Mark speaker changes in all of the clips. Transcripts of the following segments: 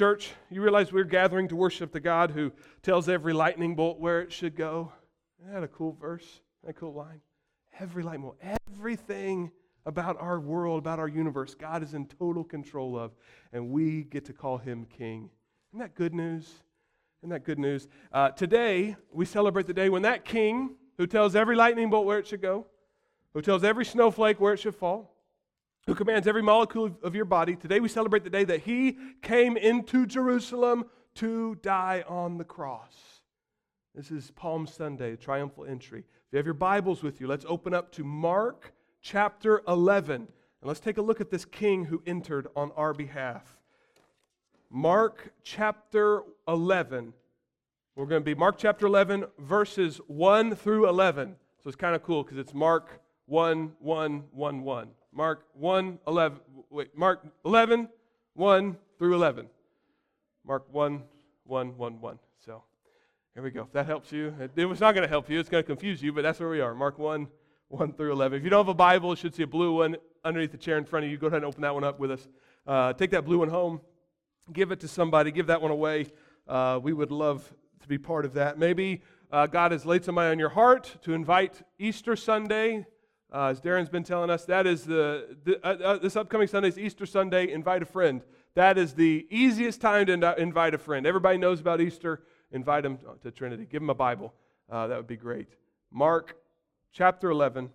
Speaker 1: Church, you realize we're gathering to worship the God who tells every lightning bolt where it should go? Isn't that a cool verse? That cool line? Every lightning bolt, everything about our world, about our universe, God is in total control of, and we get to call him King. Isn't that good news? Isn't that good news? Uh, today, we celebrate the day when that King, who tells every lightning bolt where it should go, who tells every snowflake where it should fall, who commands every molecule of your body, today we celebrate the day that he came into Jerusalem to die on the cross. This is Palm Sunday, triumphal entry. If you have your Bibles with you, let's open up to Mark chapter 11. And let's take a look at this king who entered on our behalf. Mark chapter 11. We're going to be Mark chapter 11, verses 1 through 11. So it's kind of cool because it's Mark 1, 1, 1, 1. Mark 1, 11. Wait, Mark 11, 1 through 11. Mark 1, 1, 1, 1. So here we go. If that helps you, it was not going to help you. It's going to confuse you, but that's where we are. Mark 1, 1 through 11. If you don't have a Bible, you should see a blue one underneath the chair in front of you. Go ahead and open that one up with us. Uh, take that blue one home. Give it to somebody. Give that one away. Uh, we would love to be part of that. Maybe uh, God has laid somebody on your heart to invite Easter Sunday. Uh, as Darren's been telling us, that is the, the uh, uh, this upcoming Sunday is Easter Sunday. Invite a friend. That is the easiest time to invite a friend. Everybody knows about Easter. Invite them to Trinity. Give them a Bible. that would be great. Mark chapter 11,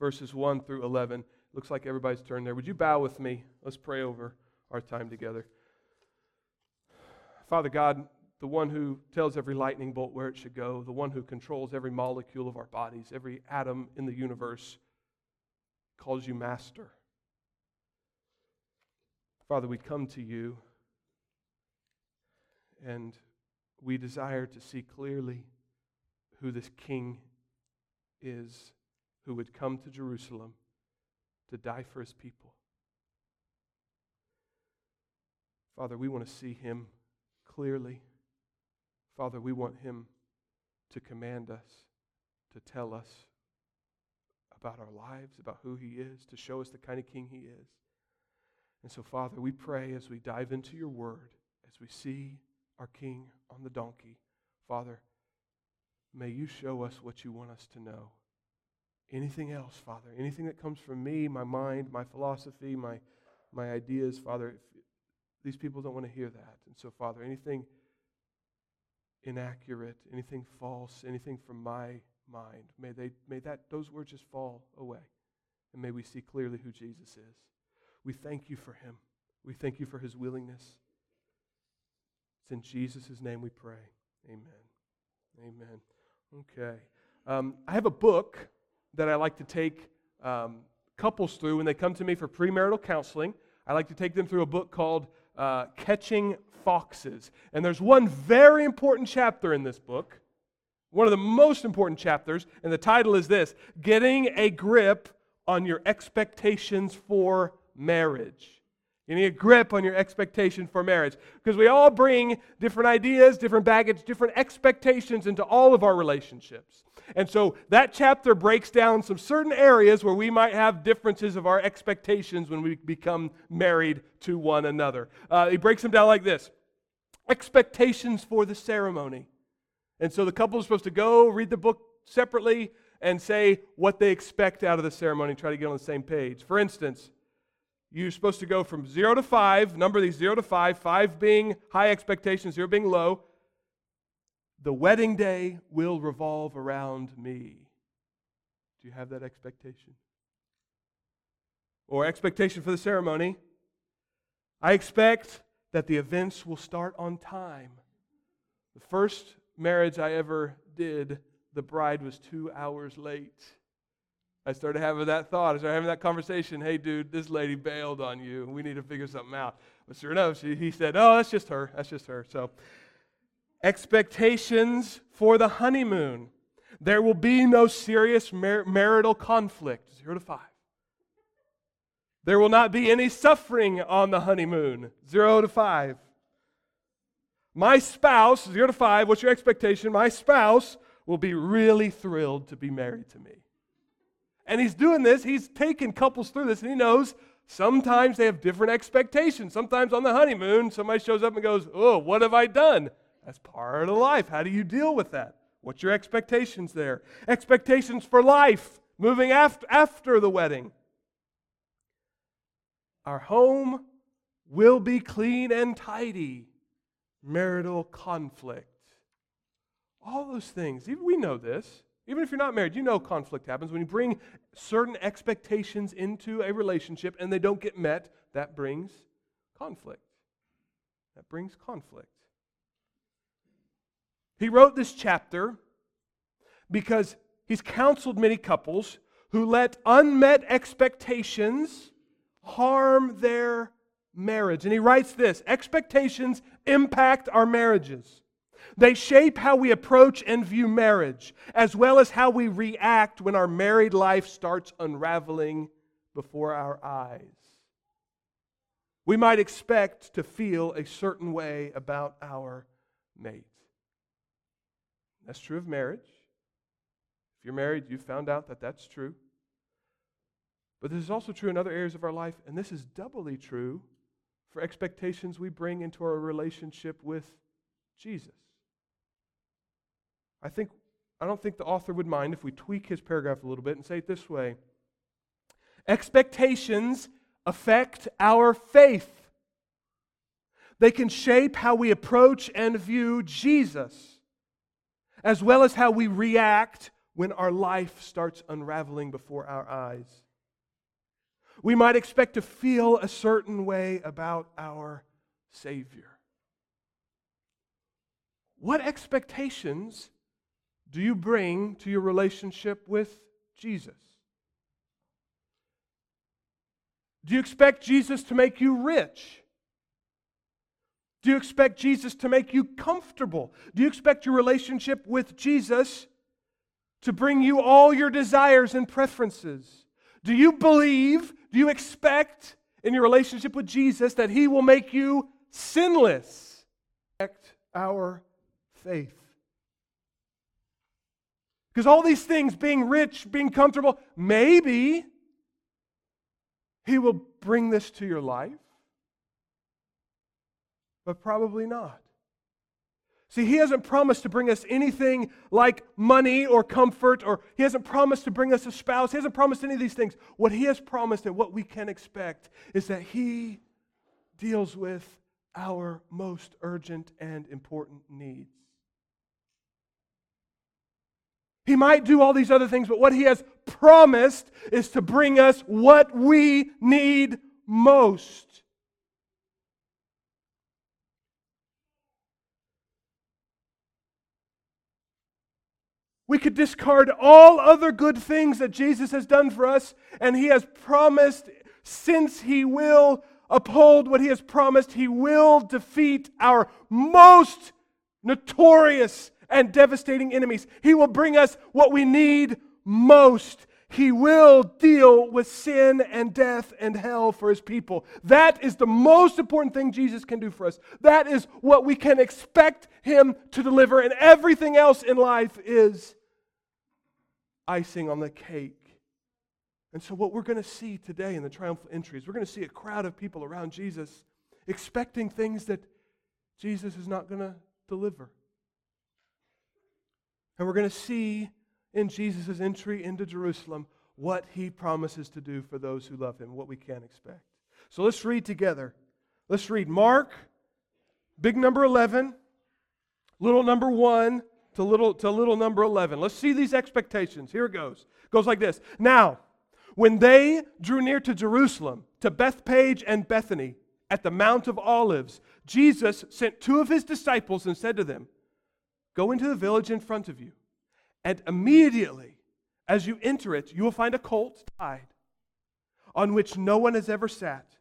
Speaker 1: verses 1 through 11. Looks like everybody's turned there. Would you bow with me? Let's pray over our time together. Father God, the one who tells every lightning bolt where it should go, the one who controls every molecule of our bodies, every atom in the universe, calls you Master. Father, we come to you and we desire to see clearly who this King is who would come to Jerusalem to die for his people. Father, we want to see him clearly. Father, we want him to command us, to tell us about our lives, about who he is, to show us the kind of king he is. And so, Father, we pray as we dive into your word, as we see our king on the donkey, Father, May you show us what you want us to know. Anything else, Father, anything that comes from me, my mind, my philosophy, my, my ideas, Father, these people don't want to hear that. And so, Father, anything inaccurate, anything false, anything from my mind, may, they, may that, those words just fall away. And may we see clearly who Jesus is. We thank you for him. We thank you for his willingness. It's in Jesus' name we pray. Amen. Amen. Okay. Um, I have a book that I like to take um, couples through when they come to me for premarital counseling. I like to take them through a book called uh, Catching Foxes. And there's one very important chapter in this book, one of the most important chapters, and the title is this Getting a Grip on Your Expectations for Marriage. You need a grip on your expectation for marriage. Because we all bring different ideas, different baggage, different expectations into all of our relationships. And so that chapter breaks down some certain areas where we might have differences of our expectations when we become married to one another. Uh, he breaks them down like this expectations for the ceremony. And so the couple is supposed to go read the book separately and say what they expect out of the ceremony, try to get on the same page. For instance, you're supposed to go from zero to five, number these zero to five, five being high expectations, zero being low. The wedding day will revolve around me. Do you have that expectation? Or expectation for the ceremony? I expect that the events will start on time. The first marriage I ever did, the bride was two hours late. I started having that thought. I started having that conversation. Hey, dude, this lady bailed on you. We need to figure something out. But sure enough, she, he said, Oh, that's just her. That's just her. So, expectations for the honeymoon. There will be no serious mar- marital conflict. Zero to five. There will not be any suffering on the honeymoon. Zero to five. My spouse, zero to five, what's your expectation? My spouse will be really thrilled to be married to me. And he's doing this, he's taking couples through this, and he knows Sometimes they have different expectations. Sometimes on the honeymoon, somebody shows up and goes, Oh, what have I done? That's part of life. How do you deal with that? What's your expectations there? Expectations for life, moving after, after the wedding. Our home will be clean and tidy. Marital conflict. All those things. We know this. Even if you're not married, you know conflict happens. When you bring certain expectations into a relationship and they don't get met, that brings conflict. That brings conflict. He wrote this chapter because he's counseled many couples who let unmet expectations harm their marriage. And he writes this expectations impact our marriages. They shape how we approach and view marriage, as well as how we react when our married life starts unraveling before our eyes. We might expect to feel a certain way about our mate. That's true of marriage. If you're married, you've found out that that's true. But this is also true in other areas of our life, and this is doubly true for expectations we bring into our relationship with Jesus. I think I don't think the author would mind if we tweak his paragraph a little bit and say it this way. Expectations affect our faith. They can shape how we approach and view Jesus as well as how we react when our life starts unraveling before our eyes. We might expect to feel a certain way about our Savior. What expectations do you bring to your relationship with Jesus? Do you expect Jesus to make you rich? Do you expect Jesus to make you comfortable? Do you expect your relationship with Jesus to bring you all your desires and preferences? Do you believe, do you expect in your relationship with Jesus that He will make you sinless? Our faith. Because all these things, being rich, being comfortable, maybe He will bring this to your life but probably not. See, he hasn't promised to bring us anything like money or comfort, or he hasn't promised to bring us a spouse. He hasn't promised any of these things. What he has promised and what we can expect is that he deals with our most urgent and important needs. He might do all these other things, but what he has promised is to bring us what we need most. We could discard all other good things that Jesus has done for us, and He has promised, since He will uphold what He has promised, He will defeat our most notorious and devastating enemies. He will bring us what we need most. He will deal with sin and death and hell for his people. That is the most important thing Jesus can do for us. That is what we can expect him to deliver, and everything else in life is icing on the cake. And so, what we're going to see today in the triumphal entry is we're going to see a crowd of people around Jesus expecting things that Jesus is not going to deliver. And we're going to see in Jesus' entry into Jerusalem what he promises to do for those who love him, what we can expect. So let's read together. Let's read Mark, big number 11, little number 1, to little, to little number 11. Let's see these expectations. Here it goes. It goes like this. Now, when they drew near to Jerusalem, to Bethphage and Bethany, at the Mount of Olives, Jesus sent two of his disciples and said to them, Go into the village in front of you, and immediately as you enter it, you will find a colt tied, on which no one has ever sat.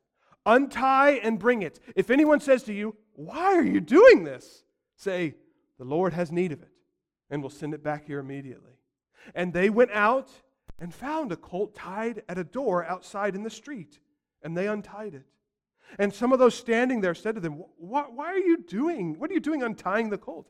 Speaker 1: Untie and bring it. If anyone says to you, Why are you doing this? Say, The Lord has need of it and we'll send it back here immediately. And they went out and found a colt tied at a door outside in the street, and they untied it. And some of those standing there said to them, Why, why are you doing? What are you doing untying the colt?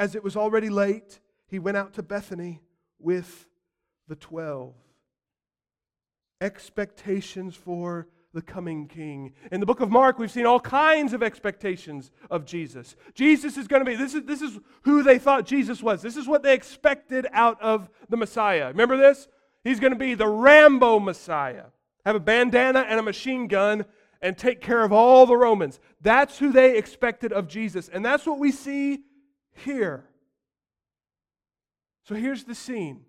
Speaker 1: As it was already late, he went out to Bethany with the twelve. Expectations for the coming king. In the book of Mark, we've seen all kinds of expectations of Jesus. Jesus is going to be, this is, this is who they thought Jesus was. This is what they expected out of the Messiah. Remember this? He's going to be the Rambo Messiah. Have a bandana and a machine gun and take care of all the Romans. That's who they expected of Jesus. And that's what we see here. So here's the scene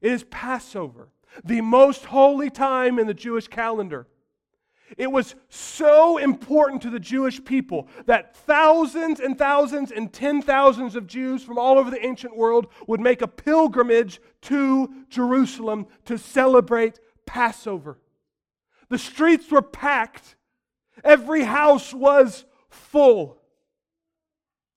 Speaker 1: it is Passover, the most holy time in the Jewish calendar. It was so important to the Jewish people that thousands and thousands and ten thousands of Jews from all over the ancient world would make a pilgrimage to Jerusalem to celebrate Passover. The streets were packed, every house was full.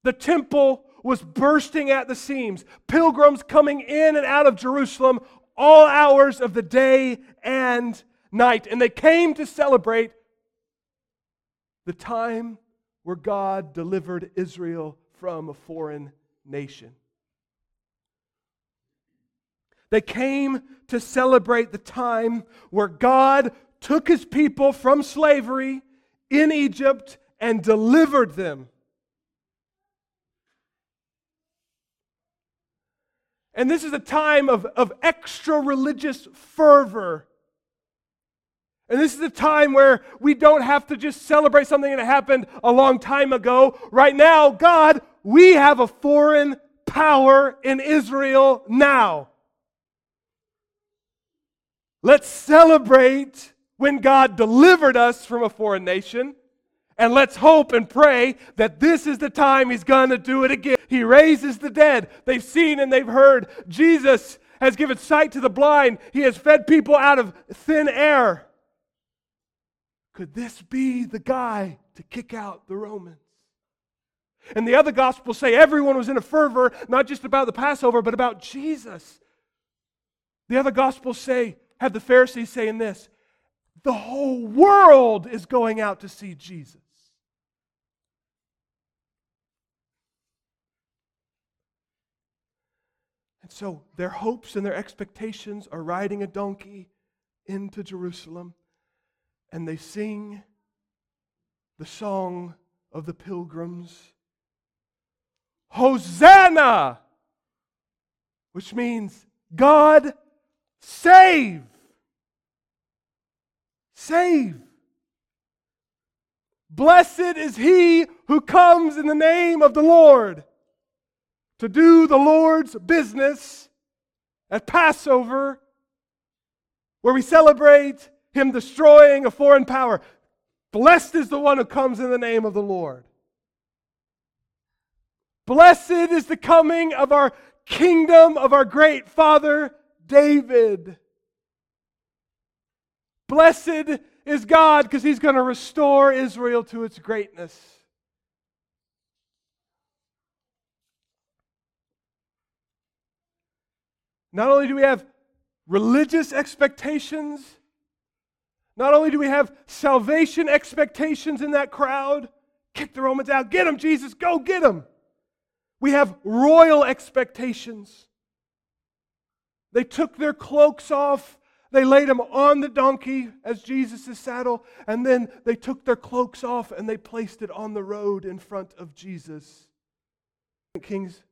Speaker 1: The temple was bursting at the seams, pilgrims coming in and out of Jerusalem all hours of the day and night. And they came to celebrate the time where God delivered Israel from a foreign nation. They came to celebrate the time where God took his people from slavery in Egypt and delivered them. And this is a time of, of extra religious fervor and this is a time where we don't have to just celebrate something that happened a long time ago. Right now, God, we have a foreign power in Israel now. Let's celebrate when God delivered us from a foreign nation. And let's hope and pray that this is the time He's going to do it again. He raises the dead. They've seen and they've heard. Jesus has given sight to the blind. He has fed people out of thin air. Could this be the guy to kick out the Romans? And the other gospels say everyone was in a fervor, not just about the Passover, but about Jesus. The other gospels say, have the Pharisees saying this the whole world is going out to see Jesus. And so their hopes and their expectations are riding a donkey into Jerusalem and they sing the song of the pilgrims Hosanna, which means God save. Save. Blessed is he who comes in the name of the Lord to do the Lord's business at Passover, where we celebrate him destroying a foreign power. Blessed is the one who comes in the name of the Lord. Blessed is the coming of our kingdom of our great father David. Blessed is God because he's going to restore Israel to its greatness. Not only do we have religious expectations, not only do we have salvation expectations in that crowd, kick the Romans out, get them, Jesus, go get them. We have royal expectations. They took their cloaks off, they laid them on the donkey as Jesus' saddle, and then they took their cloaks off and they placed it on the road in front of Jesus. Kings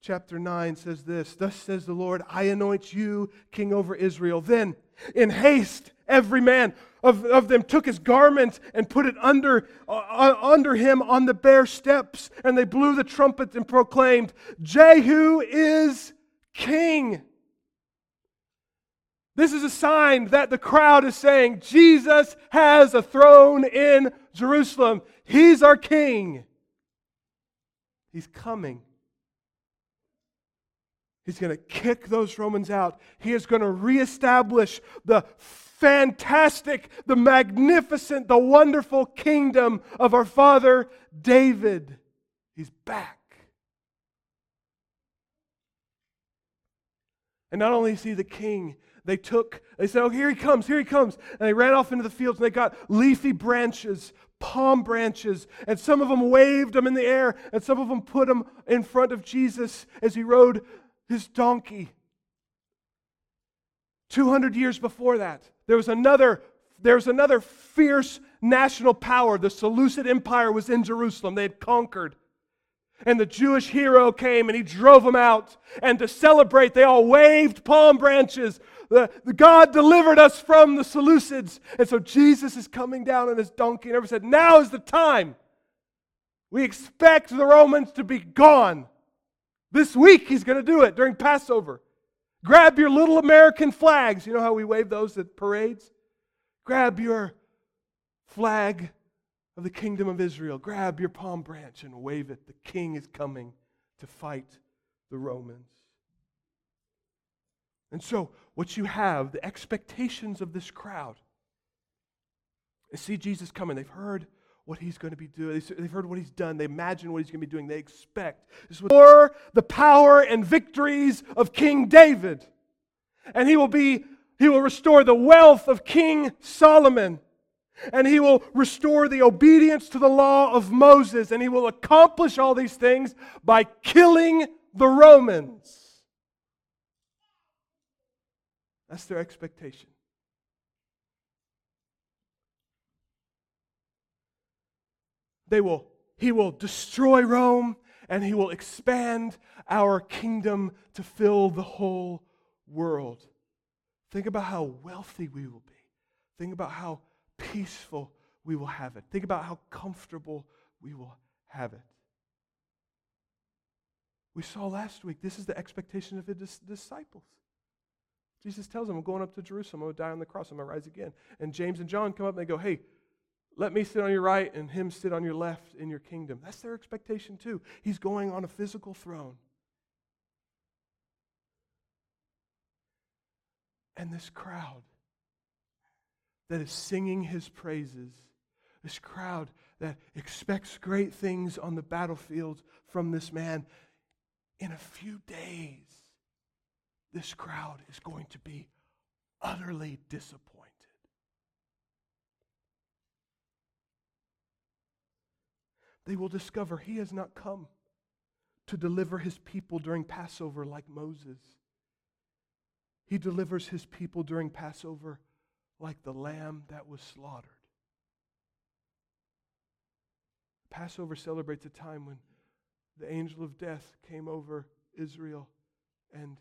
Speaker 1: chapter 9 says this Thus says the Lord, I anoint you king over Israel. Then, in haste, every man of, of them took his garment and put it under, uh, uh, under him on the bare steps, and they blew the trumpet and proclaimed, Jehu is king. This is a sign that the crowd is saying, Jesus has a throne in Jerusalem. He's our king. He's coming. He's going to kick those Romans out. He is going to reestablish the fantastic, the magnificent, the wonderful kingdom of our father David. He's back. And not only is he the king, they took, they said, Oh, here he comes, here he comes. And they ran off into the fields and they got leafy branches, palm branches, and some of them waved them in the air, and some of them put them in front of Jesus as he rode his donkey. 200 years before that, there was another, there was another fierce national power. The Seleucid Empire was in Jerusalem. They had conquered. And the Jewish hero came and he drove them out. And to celebrate, they all waved palm branches. The, the God delivered us from the Seleucids. And so Jesus is coming down on his donkey and everyone said, Now is the time. We expect the Romans to be gone. This week he's going to do it during Passover. Grab your little American flags. You know how we wave those at parades? Grab your flag of the kingdom of Israel. Grab your palm branch and wave it. The king is coming to fight the Romans. And so, what you have, the expectations of this crowd, they see Jesus coming. They've heard what he's going to be doing. They've heard what he's done. They imagine what he's going to be doing. They expect. This was the power and victories of King David. And he will be, he will restore the wealth of King Solomon and he will restore the obedience to the law of Moses, and he will accomplish all these things by killing the Romans. That's their expectation. They will, he will destroy Rome and he will expand our kingdom to fill the whole world. Think about how wealthy we will be. Think about how peaceful we will have it. Think about how comfortable we will have it. We saw last week, this is the expectation of his disciples. Jesus tells them, I'm going up to Jerusalem. I'm going to die on the cross. I'm going to rise again. And James and John come up and they go, Hey, let me sit on your right and him sit on your left in your kingdom. That's their expectation too. He's going on a physical throne. And this crowd that is singing his praises, this crowd that expects great things on the battlefield from this man, in a few days, this crowd is going to be utterly disappointed. They will discover he has not come to deliver his people during Passover like Moses. He delivers his people during Passover like the lamb that was slaughtered. Passover celebrates a time when the angel of death came over Israel, and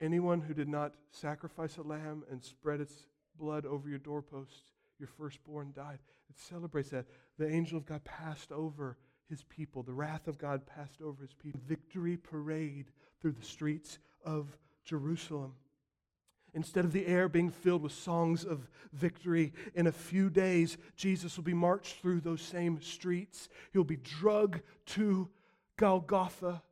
Speaker 1: anyone who did not sacrifice a lamb and spread its blood over your doorposts, your firstborn died. It celebrates that. The angel of God passed over his people, the wrath of God passed over his people. Victory parade through the streets of Jerusalem. Instead of the air being filled with songs of victory, in a few days, Jesus will be marched through those same streets. He'll be drugged to Golgotha,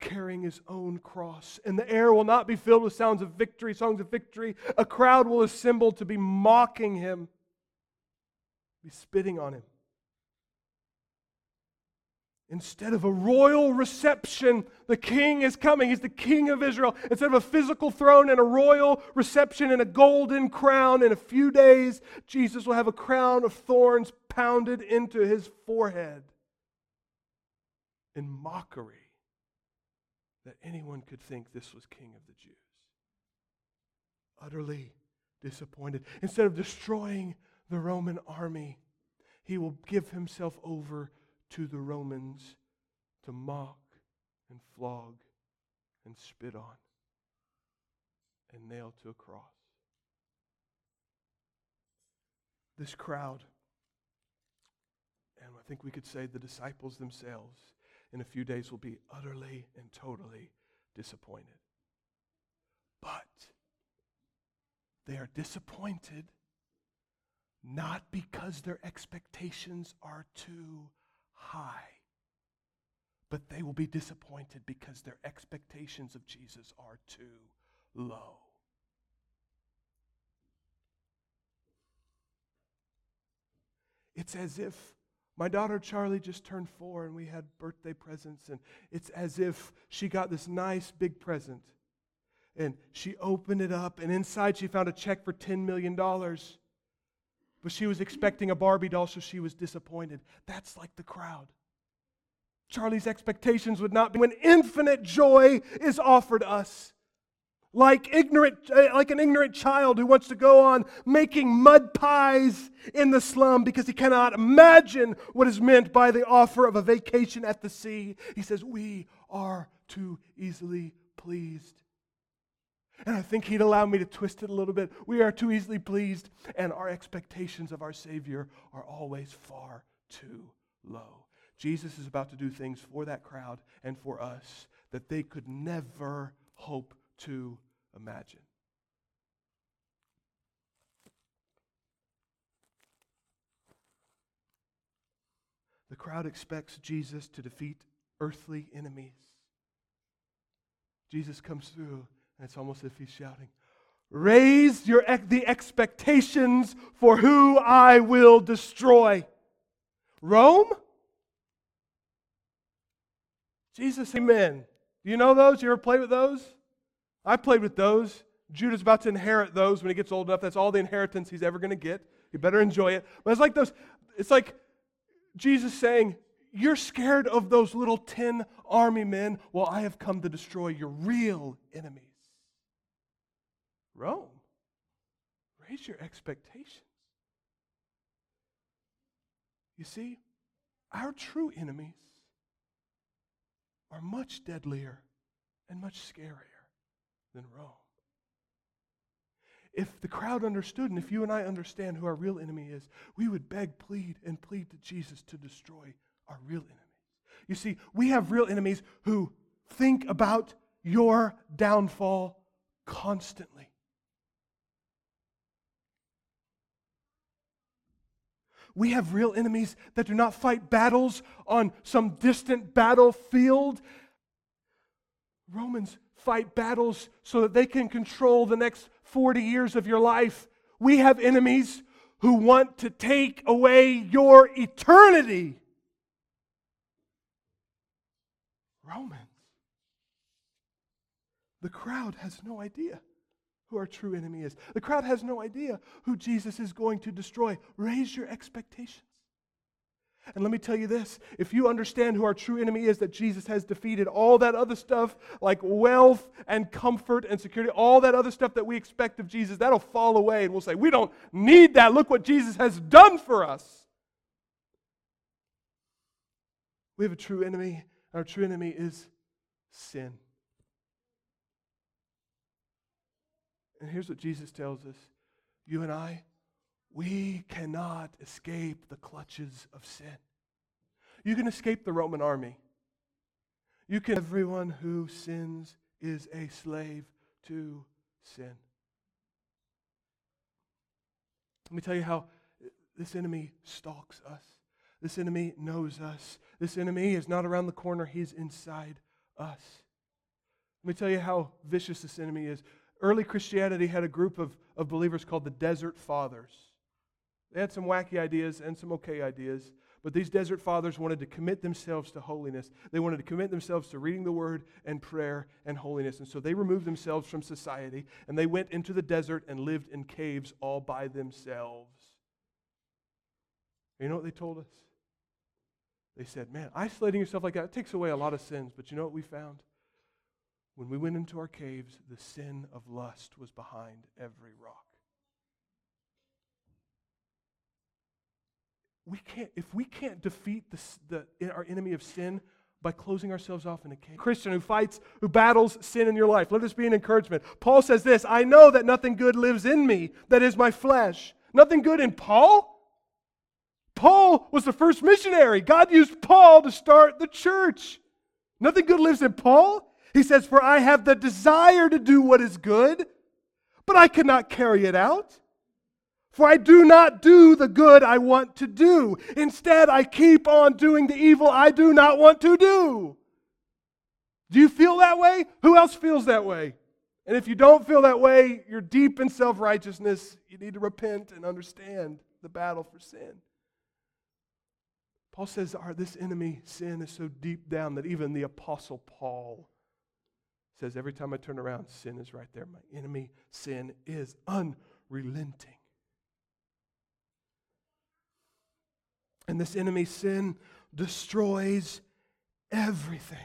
Speaker 1: carrying his own cross. And the air will not be filled with sounds of victory, songs of victory. A crowd will assemble to be mocking him, be spitting on him. Instead of a royal reception, the king is coming. He's the king of Israel. Instead of a physical throne and a royal reception and a golden crown, in a few days, Jesus will have a crown of thorns pounded into his forehead in mockery that anyone could think this was king of the Jews. Utterly disappointed. Instead of destroying the Roman army, he will give himself over to the Romans to mock and flog and spit on and nail to a cross. This crowd, and I think we could say the disciples themselves, in a few days will be utterly and totally disappointed. But they are disappointed not because their expectations are too high, but they will be disappointed because their expectations of Jesus are too low. It's as if my daughter Charlie just turned four and we had birthday presents, and it's as if she got this nice big present. And she opened it up, and inside she found a check for $10 million. But she was expecting a Barbie doll, so she was disappointed. That's like the crowd. Charlie's expectations would not be when infinite joy is offered us like ignorant uh, like an ignorant child who wants to go on making mud pies in the slum because he cannot imagine what is meant by the offer of a vacation at the sea he says we are too easily pleased and i think he'd allow me to twist it a little bit we are too easily pleased and our expectations of our savior are always far too low jesus is about to do things for that crowd and for us that they could never hope to imagine. The crowd expects Jesus to defeat earthly enemies. Jesus comes through, and it's almost as if he's shouting, Raise your, the expectations for who I will destroy. Rome? Jesus, amen. Do you know those? You ever play with those? I played with those. Judah's about to inherit those when he gets old enough. That's all the inheritance he's ever going to get. You better enjoy it. But it's like those, it's like Jesus saying, You're scared of those little 10 army men. Well, I have come to destroy your real enemies. Rome, raise your expectations. You see, our true enemies are much deadlier and much scarier than Rome. If the crowd understood, and if you and I understand who our real enemy is, we would beg, plead, and plead to Jesus to destroy our real enemies. You see, we have real enemies who think about your downfall constantly. We have real enemies that do not fight battles on some distant battlefield. Romans fight battles so that they can control the next 40 years of your life. We have enemies who want to take away your eternity. Romans. The crowd has no idea who our true enemy is. The crowd has no idea who Jesus is going to destroy. Raise your expectations. And let me tell you this if you understand who our true enemy is, that Jesus has defeated all that other stuff like wealth and comfort and security, all that other stuff that we expect of Jesus, that'll fall away and we'll say, We don't need that. Look what Jesus has done for us. We have a true enemy. Our true enemy is sin. And here's what Jesus tells us you and I, we cannot escape the clutches of sin. You can escape the Roman army. You can everyone who sins is a slave to sin. Let me tell you how this enemy stalks us. This enemy knows us. This enemy is not around the corner, he's inside us. Let me tell you how vicious this enemy is. Early Christianity had a group of, of believers called the Desert Fathers. They had some wacky ideas and some okay ideas, but these desert fathers wanted to commit themselves to holiness. They wanted to commit themselves to reading the word and prayer and holiness. And so they removed themselves from society and they went into the desert and lived in caves all by themselves. You know what they told us? They said, Man, isolating yourself like that takes away a lot of sins. But you know what we found? When we went into our caves, the sin of lust was behind every rock. we can't, if we can't defeat the, the, our enemy of sin by closing ourselves off in a cave, Christian who fights, who battles sin in your life, let this be an encouragement. Paul says this I know that nothing good lives in me, that is my flesh. Nothing good in Paul? Paul was the first missionary. God used Paul to start the church. Nothing good lives in Paul. He says, For I have the desire to do what is good, but I cannot carry it out. For I do not do the good I want to do. Instead, I keep on doing the evil I do not want to do. Do you feel that way? Who else feels that way? And if you don't feel that way, you're deep in self righteousness. You need to repent and understand the battle for sin. Paul says our, this enemy, sin, is so deep down that even the Apostle Paul says, Every time I turn around, sin is right there. My enemy, sin, is unrelenting. And this enemy, sin, destroys everything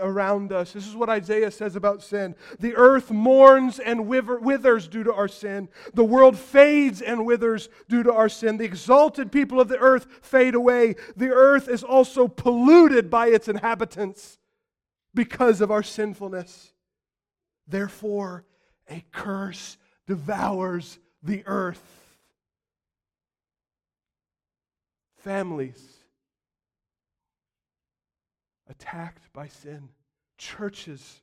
Speaker 1: around us. This is what Isaiah says about sin. The earth mourns and withers due to our sin. The world fades and withers due to our sin. The exalted people of the earth fade away. The earth is also polluted by its inhabitants because of our sinfulness. Therefore, a curse devours the earth. Families attacked by sin, churches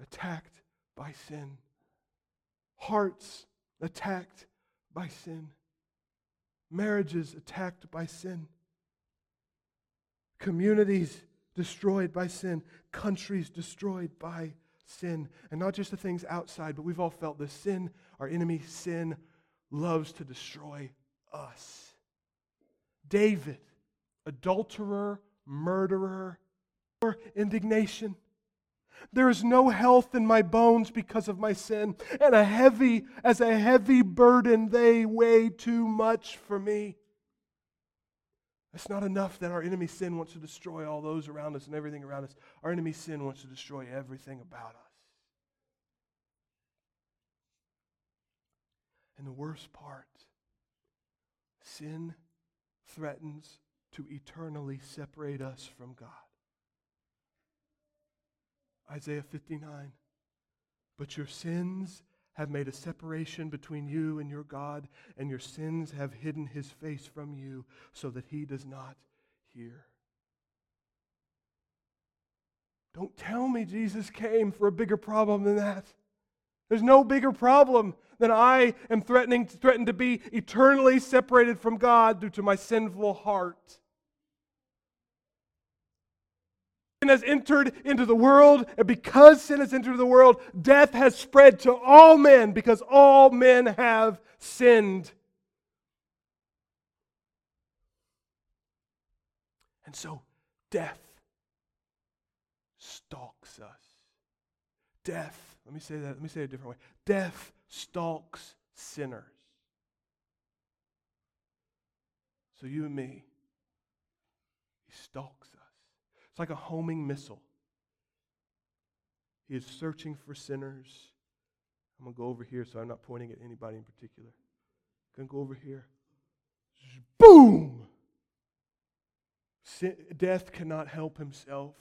Speaker 1: attacked by sin, hearts attacked by sin, marriages attacked by sin, communities destroyed by sin, countries destroyed by sin. And not just the things outside, but we've all felt this sin, our enemy, sin, loves to destroy us. David, adulterer, murderer, or indignation. There is no health in my bones because of my sin, and a heavy, as a heavy burden, they weigh too much for me. It's not enough that our enemy sin wants to destroy all those around us and everything around us. Our enemy sin wants to destroy everything about us. And the worst part sin threatens to eternally separate us from God. Isaiah 59. But your sins have made a separation between you and your God, and your sins have hidden his face from you so that he does not hear. Don't tell me Jesus came for a bigger problem than that. There's no bigger problem than I am threatening threatened to be eternally separated from God due to my sinful heart. Sin has entered into the world, and because sin has entered into the world, death has spread to all men because all men have sinned. And so death stalks us. Death, let me say that, let me say it a different way. Death stalks sinners. So you and me, he stalks. It's like a homing missile. He is searching for sinners. I'm going to go over here so I'm not pointing at anybody in particular. I'm going to go over here. Boom! Sin, death cannot help himself.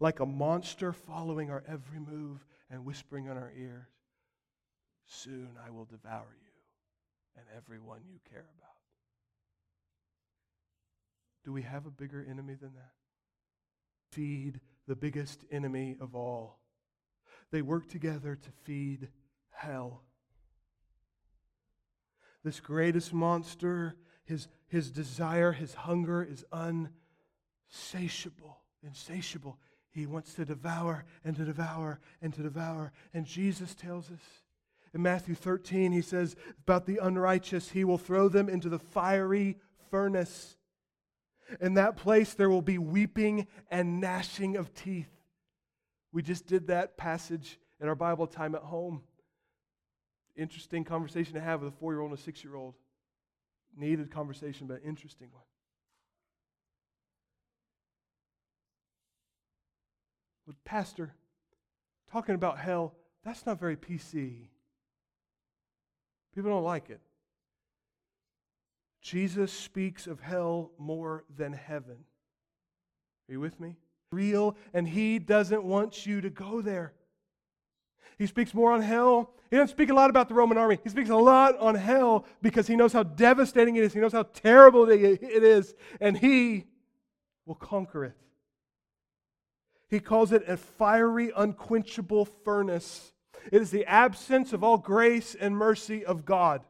Speaker 1: Like a monster following our every move and whispering in our ears, Soon I will devour you and everyone you care about. Do we have a bigger enemy than that? Feed the biggest enemy of all. They work together to feed hell. This greatest monster, his, his desire, his hunger is unsatiable, insatiable. He wants to devour and to devour and to devour. And Jesus tells us in Matthew 13, he says about the unrighteous, he will throw them into the fiery furnace. In that place, there will be weeping and gnashing of teeth. We just did that passage in our Bible time at home. Interesting conversation to have with a four year old and a six year old. Needed conversation, but interesting one. But, Pastor, talking about hell, that's not very PC. People don't like it. Jesus speaks of hell more than heaven. Are you with me? Real, and he doesn't want you to go there. He speaks more on hell. He doesn't speak a lot about the Roman army. He speaks a lot on hell because he knows how devastating it is. He knows how terrible it is, and he will conquer it. He calls it a fiery, unquenchable furnace. It is the absence of all grace and mercy of God.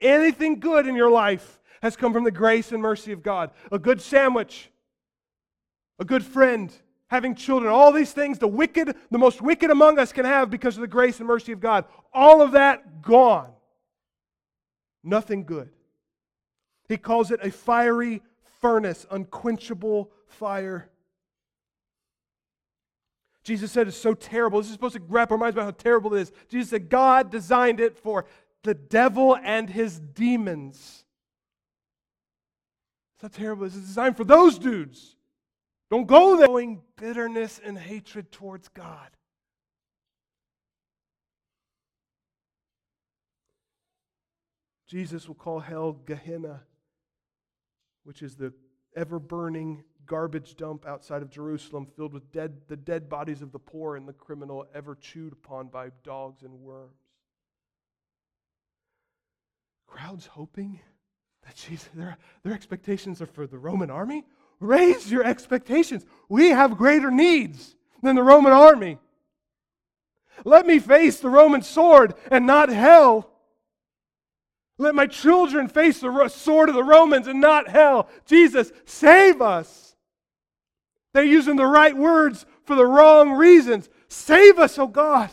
Speaker 1: Anything good in your life has come from the grace and mercy of God. A good sandwich, a good friend, having children, all these things the wicked, the most wicked among us can have because of the grace and mercy of God. All of that gone. Nothing good. He calls it a fiery furnace, unquenchable fire. Jesus said it's so terrible. This is supposed to wrap our minds about how terrible it is. Jesus said God designed it for the devil and his demons. It's not terrible. It's designed for those dudes. Don't go there. Bitterness and hatred towards God. Jesus will call hell Gehenna, which is the ever burning garbage dump outside of Jerusalem filled with dead, the dead bodies of the poor and the criminal, ever chewed upon by dogs and worms. Crowds hoping that Jesus, their, their expectations are for the Roman army. Raise your expectations. We have greater needs than the Roman army. Let me face the Roman sword and not hell. Let my children face the sword of the Romans and not hell. Jesus, save us. They're using the right words for the wrong reasons. Save us, oh God.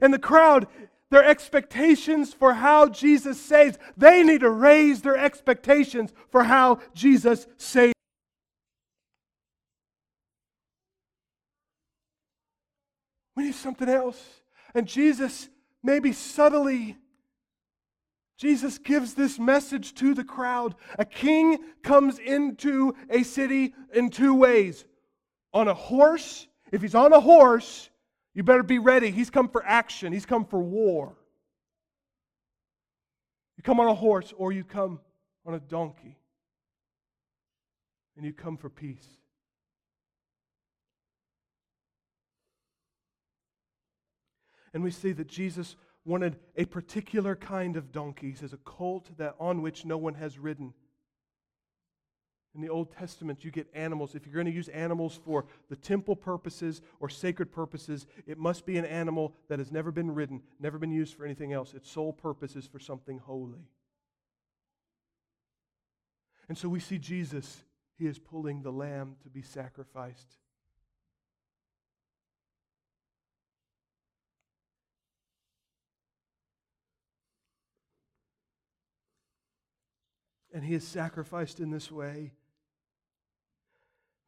Speaker 1: And the crowd, their expectations for how Jesus saves, they need to raise their expectations for how Jesus saves. We need something else. And Jesus maybe subtly, Jesus gives this message to the crowd. A king comes into a city in two ways on a horse. If he's on a horse, you better be ready. He's come for action, he's come for war. You come on a horse or you come on a donkey, and you come for peace. And we see that Jesus wanted a particular kind of donkey. He says, a colt that on which no one has ridden. In the Old Testament, you get animals. If you're going to use animals for the temple purposes or sacred purposes, it must be an animal that has never been ridden, never been used for anything else. Its sole purpose is for something holy. And so we see Jesus, he is pulling the lamb to be sacrificed. And he is sacrificed in this way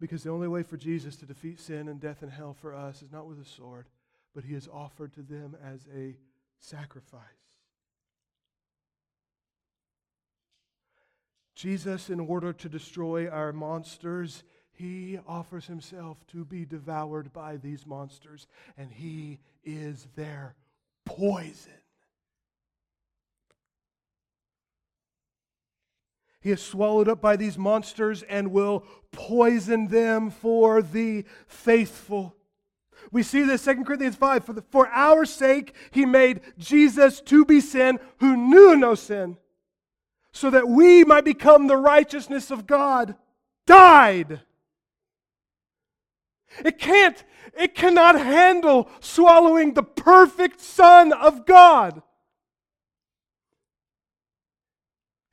Speaker 1: because the only way for Jesus to defeat sin and death and hell for us is not with a sword, but he is offered to them as a sacrifice. Jesus, in order to destroy our monsters, he offers himself to be devoured by these monsters, and he is their poison. He is swallowed up by these monsters and will poison them for the faithful. We see this 2 Corinthians 5. For, the, for our sake, he made Jesus to be sin who knew no sin, so that we might become the righteousness of God. Died. It can't, it cannot handle swallowing the perfect Son of God.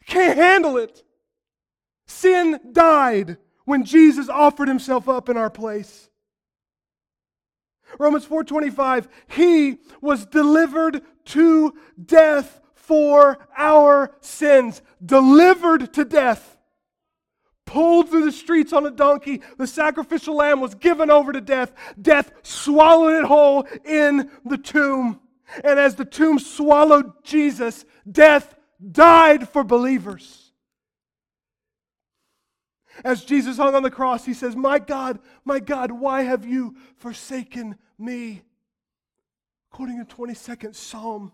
Speaker 1: Can't handle it. Sin died when Jesus offered himself up in our place. Romans 4:25 He was delivered to death for our sins, delivered to death. Pulled through the streets on a donkey, the sacrificial lamb was given over to death. Death swallowed it whole in the tomb. And as the tomb swallowed Jesus, death died for believers. As Jesus hung on the cross, he says, My God, my God, why have you forsaken me? Quoting the 22nd Psalm.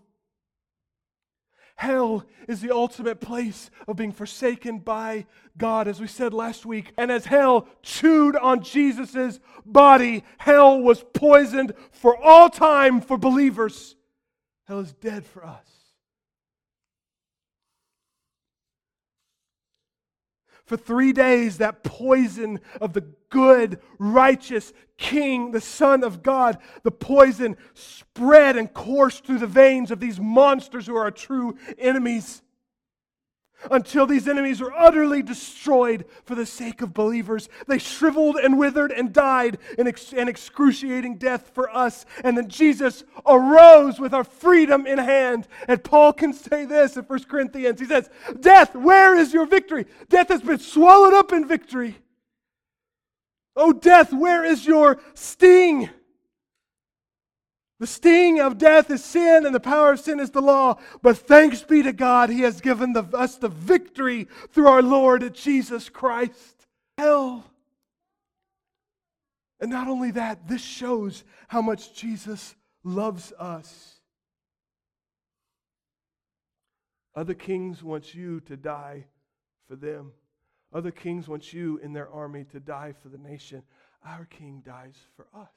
Speaker 1: Hell is the ultimate place of being forsaken by God, as we said last week. And as hell chewed on Jesus' body, hell was poisoned for all time for believers. Hell is dead for us. For three days, that poison of the good, righteous King, the Son of God, the poison spread and coursed through the veins of these monsters who are our true enemies until these enemies were utterly destroyed for the sake of believers. They shriveled and withered and died in ex- an excruciating death for us. And then Jesus arose with our freedom in hand. And Paul can say this in 1 Corinthians. He says, Death, where is your victory? Death has been swallowed up in victory. Oh, death, where is your sting? The sting of death is sin, and the power of sin is the law. But thanks be to God, He has given the, us the victory through our Lord Jesus Christ. Hell. And not only that, this shows how much Jesus loves us. Other kings want you to die for them. Other kings want you in their army to die for the nation. Our king dies for us.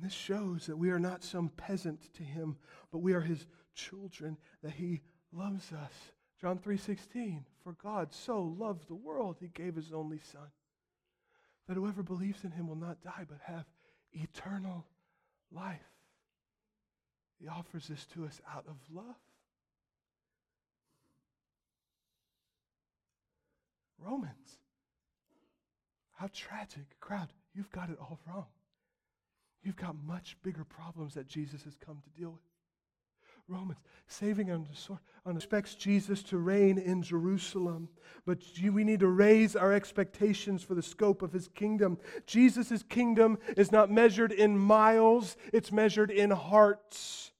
Speaker 1: And this shows that we are not some peasant to him, but we are his children, that he loves us. John 3:16 For God so loved the world he gave his only son that whoever believes in him will not die but have eternal life. He offers this to us out of love. Romans. How tragic. Crowd, you've got it all wrong. You've got much bigger problems that Jesus has come to deal with. Romans, saving on the sword, expects Jesus to reign in Jerusalem, but we need to raise our expectations for the scope of his kingdom. Jesus' kingdom is not measured in miles, it's measured in hearts.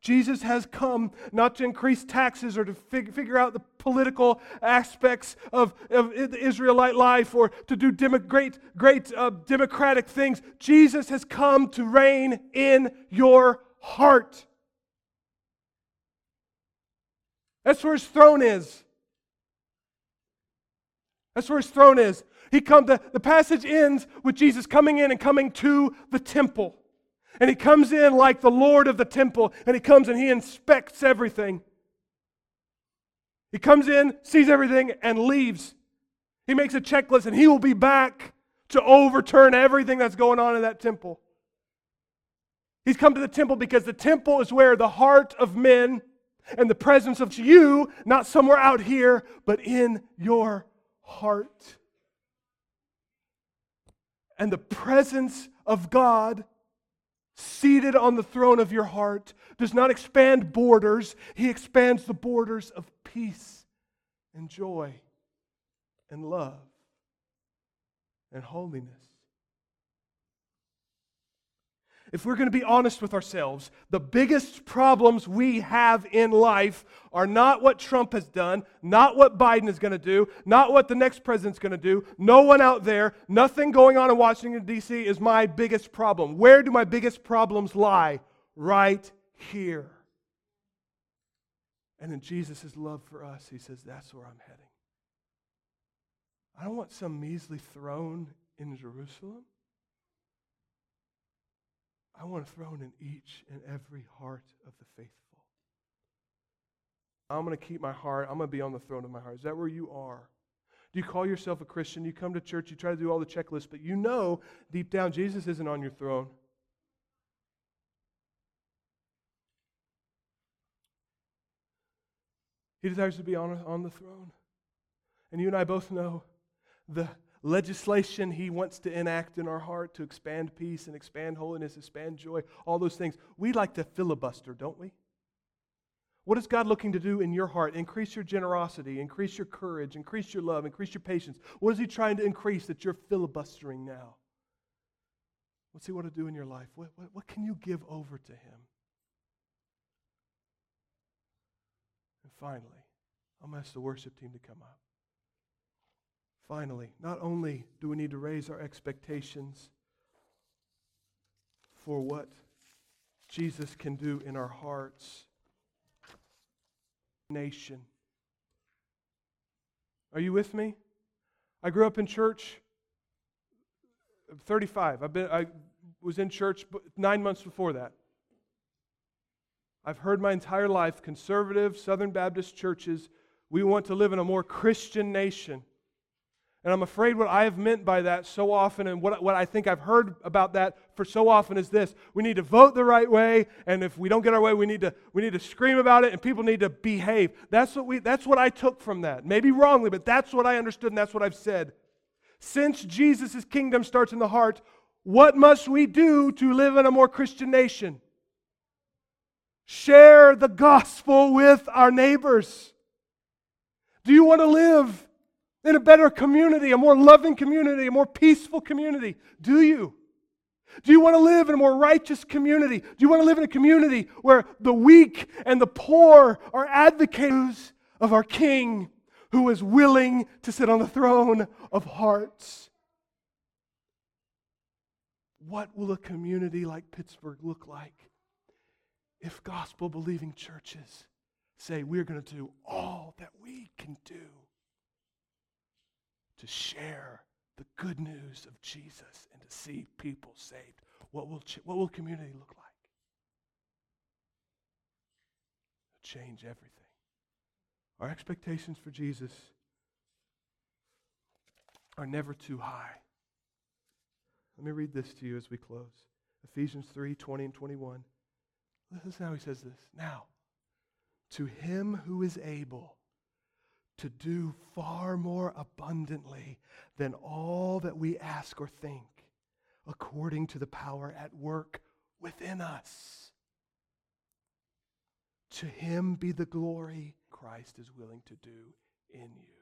Speaker 1: Jesus has come not to increase taxes or to fig- figure out the political aspects of, of Israelite life or to do demo- great, great uh, democratic things. Jesus has come to reign in your heart. That's where his throne is. That's where his throne is. He come, the, the passage ends with Jesus coming in and coming to the temple. And he comes in like the Lord of the temple, and he comes and he inspects everything. He comes in, sees everything, and leaves. He makes a checklist, and he will be back to overturn everything that's going on in that temple. He's come to the temple because the temple is where the heart of men and the presence of you, not somewhere out here, but in your heart. And the presence of God seated on the throne of your heart, does not expand borders, he expands the borders of peace and joy and love and holiness. If we're going to be honest with ourselves, the biggest problems we have in life are not what Trump has done, not what Biden is going to do, not what the next president's going to do. No one out there, nothing going on in Washington, D.C. is my biggest problem. Where do my biggest problems lie? Right here. And in Jesus' love for us, he says, That's where I'm heading. I don't want some measly throne in Jerusalem. I want a throne in each and every heart of the faithful. I'm going to keep my heart. I'm going to be on the throne of my heart. Is that where you are? Do you call yourself a Christian? You come to church, you try to do all the checklists, but you know deep down Jesus isn't on your throne. He desires to be on, on the throne. And you and I both know the legislation he wants to enact in our heart to expand peace and expand holiness, expand joy, all those things. We like to filibuster, don't we? What is God looking to do in your heart? Increase your generosity, increase your courage, increase your love, increase your patience. What is He trying to increase that you're filibustering now? What's He want to do in your life? What, what, what can you give over to Him? And finally, I'm going to ask the worship team to come up. Finally, not only do we need to raise our expectations for what Jesus can do in our hearts, nation. Are you with me? I grew up in church. I'm 35. I've been, I was in church nine months before that. I've heard my entire life conservative Southern Baptist churches, we want to live in a more Christian nation. And I'm afraid what I have meant by that so often, and what, what I think I've heard about that for so often is this we need to vote the right way, and if we don't get our way, we need to, we need to scream about it, and people need to behave. That's what, we, that's what I took from that. Maybe wrongly, but that's what I understood, and that's what I've said. Since Jesus' kingdom starts in the heart, what must we do to live in a more Christian nation? Share the gospel with our neighbors. Do you want to live in a better community, a more loving community, a more peaceful community? Do you? Do you want to live in a more righteous community? Do you want to live in a community where the weak and the poor are advocates of our King who is willing to sit on the throne of hearts? What will a community like Pittsburgh look like if gospel believing churches say we're going to do all that we can do to share the good news of Jesus and to see people saved. What will, what will community look like? It'll change everything. Our expectations for Jesus are never too high. Let me read this to you as we close. Ephesians 3 20 and 21. Listen how he says this. Now, to him who is able to do far more abundantly than all that we ask or think, according to the power at work within us. To him be the glory Christ is willing to do in you.